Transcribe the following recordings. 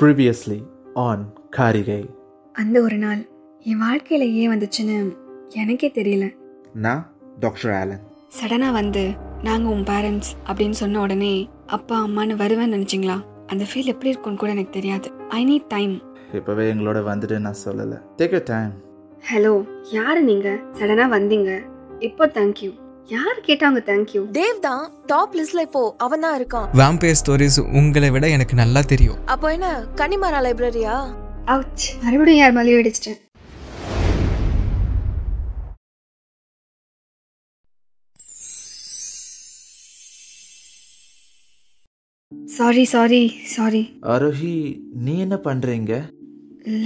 Previously on காரிகை. அந்த ஒரு நாள் என் வாழ்க்கையில் ஏன் வந்துச்சுன்னு எனக்கே தெரியல. நான் டாக்டர் ஆலன். சடனாக வந்து நாங்கள் உன் பேரண்ட்ஸ் அப்படின்னு சொன்ன உடனே அப்பா அம்மான்னு வருவேன்னு நினச்சிங்களா? அந்த ஃபீல் எப்படி இருக்கும்னு கூட எனக்கு தெரியாது. ஐ நீட் டைம் இப்போவே எங்களோட வந்துட்டு நான் சொல்லலை. டேக் டைம் ஹலோ யார் நீங்கள் சடனாக வந்தீங்க. இப்போ தேங்க்யூ யார் கேட்டாங்க தேங்க்யூ தேவ் தான் டாப் லிஸ்ட்ல இப்போ அவன் தான் இருக்கான். வேம்பயர் ஸ்டோரிஸ் உங்களை விட எனக்கு நல்லா தெரியும். அப்போ என்ன கன்னிமாரா லைப்ரரியா அவுச் மறுபடியும் யார் மேலேயும் இடிச்சிட்டேன் சாரி சாரி சாரி ஆரோஹி நீ என்ன பண்ணுறீங்க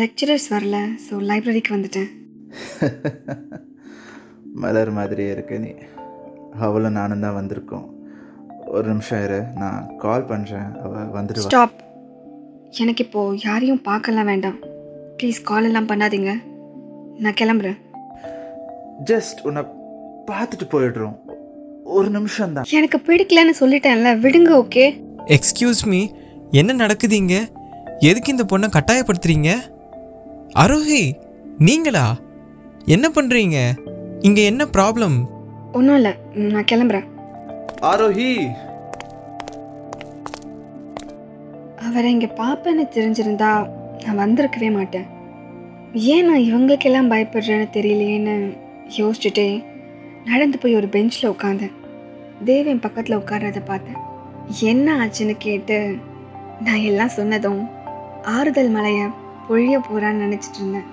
லெக்சரர்ஸ் வரல ஸோ லைப்ரரிக்கு வந்துட்டேன். மலர் மாதிரியே இருக்கு நீ. அவளும் நானும் தான் வந்திருக்கோம். ஒரு நிமிஷம் இரு நான் கால் பண்ணுறேன் அவள் வந்துடுவா. ஸ்டாப் எனக்கு இப்போ யாரையும் பார்க்கலாம் வேண்டாம். ப்ளீஸ் கால் எல்லாம் பண்ணாதீங்க. நான் கிளம்புறேன். ஜஸ்ட் உன்னை பார்த்துட்டு போயிடுறோம். ஒரு நிமிஷம் தான். எனக்கு பிடிக்கலன்னு சொல்லிட்டேன்ல விடுங்க ஓகே எக்ஸ்கியூஸ் மீ என்ன நடக்குது இங்க? எதுக்கு இந்த பொண்ணை கட்டாயப்படுத்துறீங்க? அரோஹி நீங்களா? என்ன பண்றீங்க? இங்க என்ன ப்ராப்ளம் ஒன்றும் இல்லை. நான் கிளம்புறேன். ஆரோஹி. அவரை இங்கே பார்ப்பேன்னு தெரிஞ்சிருந்தா நான் வந்திருக்கவே மாட்டேன். ஏன் நான் இவங்களுக்கெல்லாம் பயப்படுறேன்னு தெரியலையேன்னு யோசிச்சுட்டே நடந்து போய் ஒரு பெஞ்சில் உட்காந்தேன் தேவ் என் பக்கத்தில் உட்கார்றத பார்த்தேன். என்ன ஆச்சுன்னு கேட்டு நான் எல்லாம் சொன்னதும் ஆறுதல் மலையை பொழிய போகிறான்னு நினச்சிட்டு இருந்தேன்.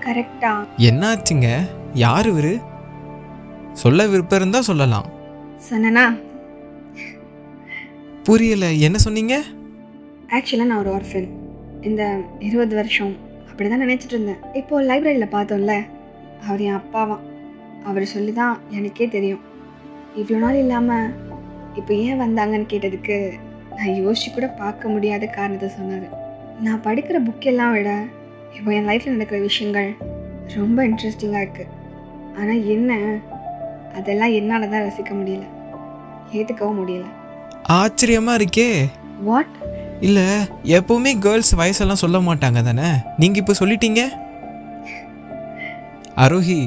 கரெக்டாக என்ன ஆச்சுங்க யார் இவரு? சொல்ல விருப்பம் இருந்தா சொல்லலாம். சொன்னேனா? புரியல. என்ன சொன்னீங்க? ஆக்சுவலாக நான் ஒரு ஆர்ஃபன் இந்த இருபது வருஷம் அப்படி தான் நினச்சிட்டு இருந்தேன். இப்போது லைப்ரரியில் பார்த்தோம்ல அவர் என் அப்பாவாம் அவர் சொல்லி தான் எனக்கே தெரியும். இவ்வளோ நாள் இல்லாமல் இப்போ ஏன் வந்தாங்கன்னு கேட்டதுக்கு நான் யோசிச்சு கூட பார்க்க முடியாத காரணத்தை சொன்னார். நான் படிக்கிற புக்கெல்லாம் விட இப்போ என் லைஃப்பில் நடக்கிற விஷயங்கள் ரொம்ப இன்ட்ரெஸ்டிங்காக இருக்குது ஆனால் என்ன அதெல்லாம் என்னால் தான் ரசிக்க முடியல. ஏற்றுக்கவும் முடியல. ஆச்சரியமா இருக்கே. வாட் இல்ல எப்பவுமே கேர்ள்ஸ் வயசெல்லாம் சொல்ல மாட்டாங்க தானே? நீங்க இப்போ சொல்லிட்டீங்க? அரோஹி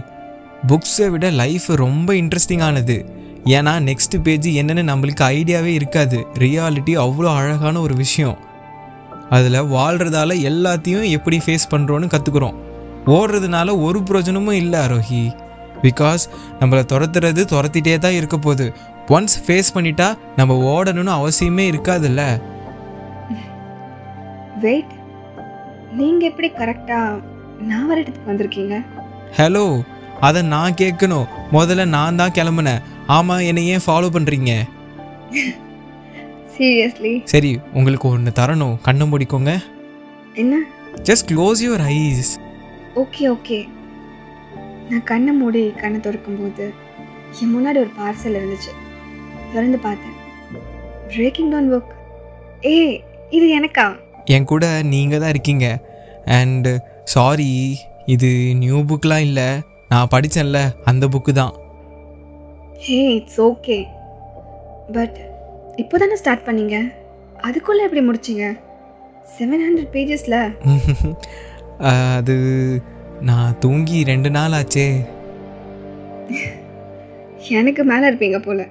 புக்ஸை விட லைஃப் ரொம்ப இன்ட்ரெஸ்டிங்கானது ஏன்னா நெக்ஸ்ட் பேஜ் என்னன்னு நம்மளுக்கு ஐடியாவே இருக்காது. ரியாலிட்டி அவ்வளோ அழகான ஒரு விஷயம். அதில் வாழ்கிறதால எல்லாத்தையும் எப்படி ஃபேஸ் பண்ணுறோன்னு கற்றுக்குறோம் ஓடுறதுனால ஒரு பிரயோஜனமும் இல்லை அரோஹி. பிகாஸ் நம்மளை துரத்துறது துரத்திட்டே தான் இருக்க போகுது. ஒன்ஸ் ஃபேஸ் பண்ணிட்டா நம்ம ஓடணும்னு அவசியமே இருக்காதுல்ல? வெயிட் நீங்கள் எப்படி கரெக்டாக நான் வர இடத்துக்கு வந்திருக்கீங்க? ஹலோ அதை நான் கேட்கணும். முதல்ல நான் தான் கிளம்புனேன். ஆமாம் என்னை ஏன் ஃபாலோ பண்ணுறீங்க சீரியஸ்லி சரி உங்களுக்கு ஒன்று தரணும். கண்ணை முடிக்கோங்க. என்ன? Just close your eyes okay okay நான் கண்ணை மூடி கண்ணை திறக்கும்போது என் முன்னாடி ஒரு பார்சல் இருந்துச்சு. திறந்து பார்த்தேன். பிரேக்கிங் டவுன் புக் ஏ இது எனக்கா? என் கூட நீங்கள் தான் இருக்கீங்க. அண்டு சாரி இது நியூ புக்லாம் இல்லை. நான் படித்தேன்ல அந்த புக்கு தான். ஹே இட்ஸ் ஓகே பட் இப்போ தானே ஸ்டார்ட் பண்ணீங்க? அதுக்குள்ளே எப்படி முடிச்சிங்க? செவன் ஹண்ட்ரட் பேஜஸில் அது நான் தூங்கி ரெண்டு நாள் ஆச்சே. எனக்கு மேலே இருப்பீங்க போல.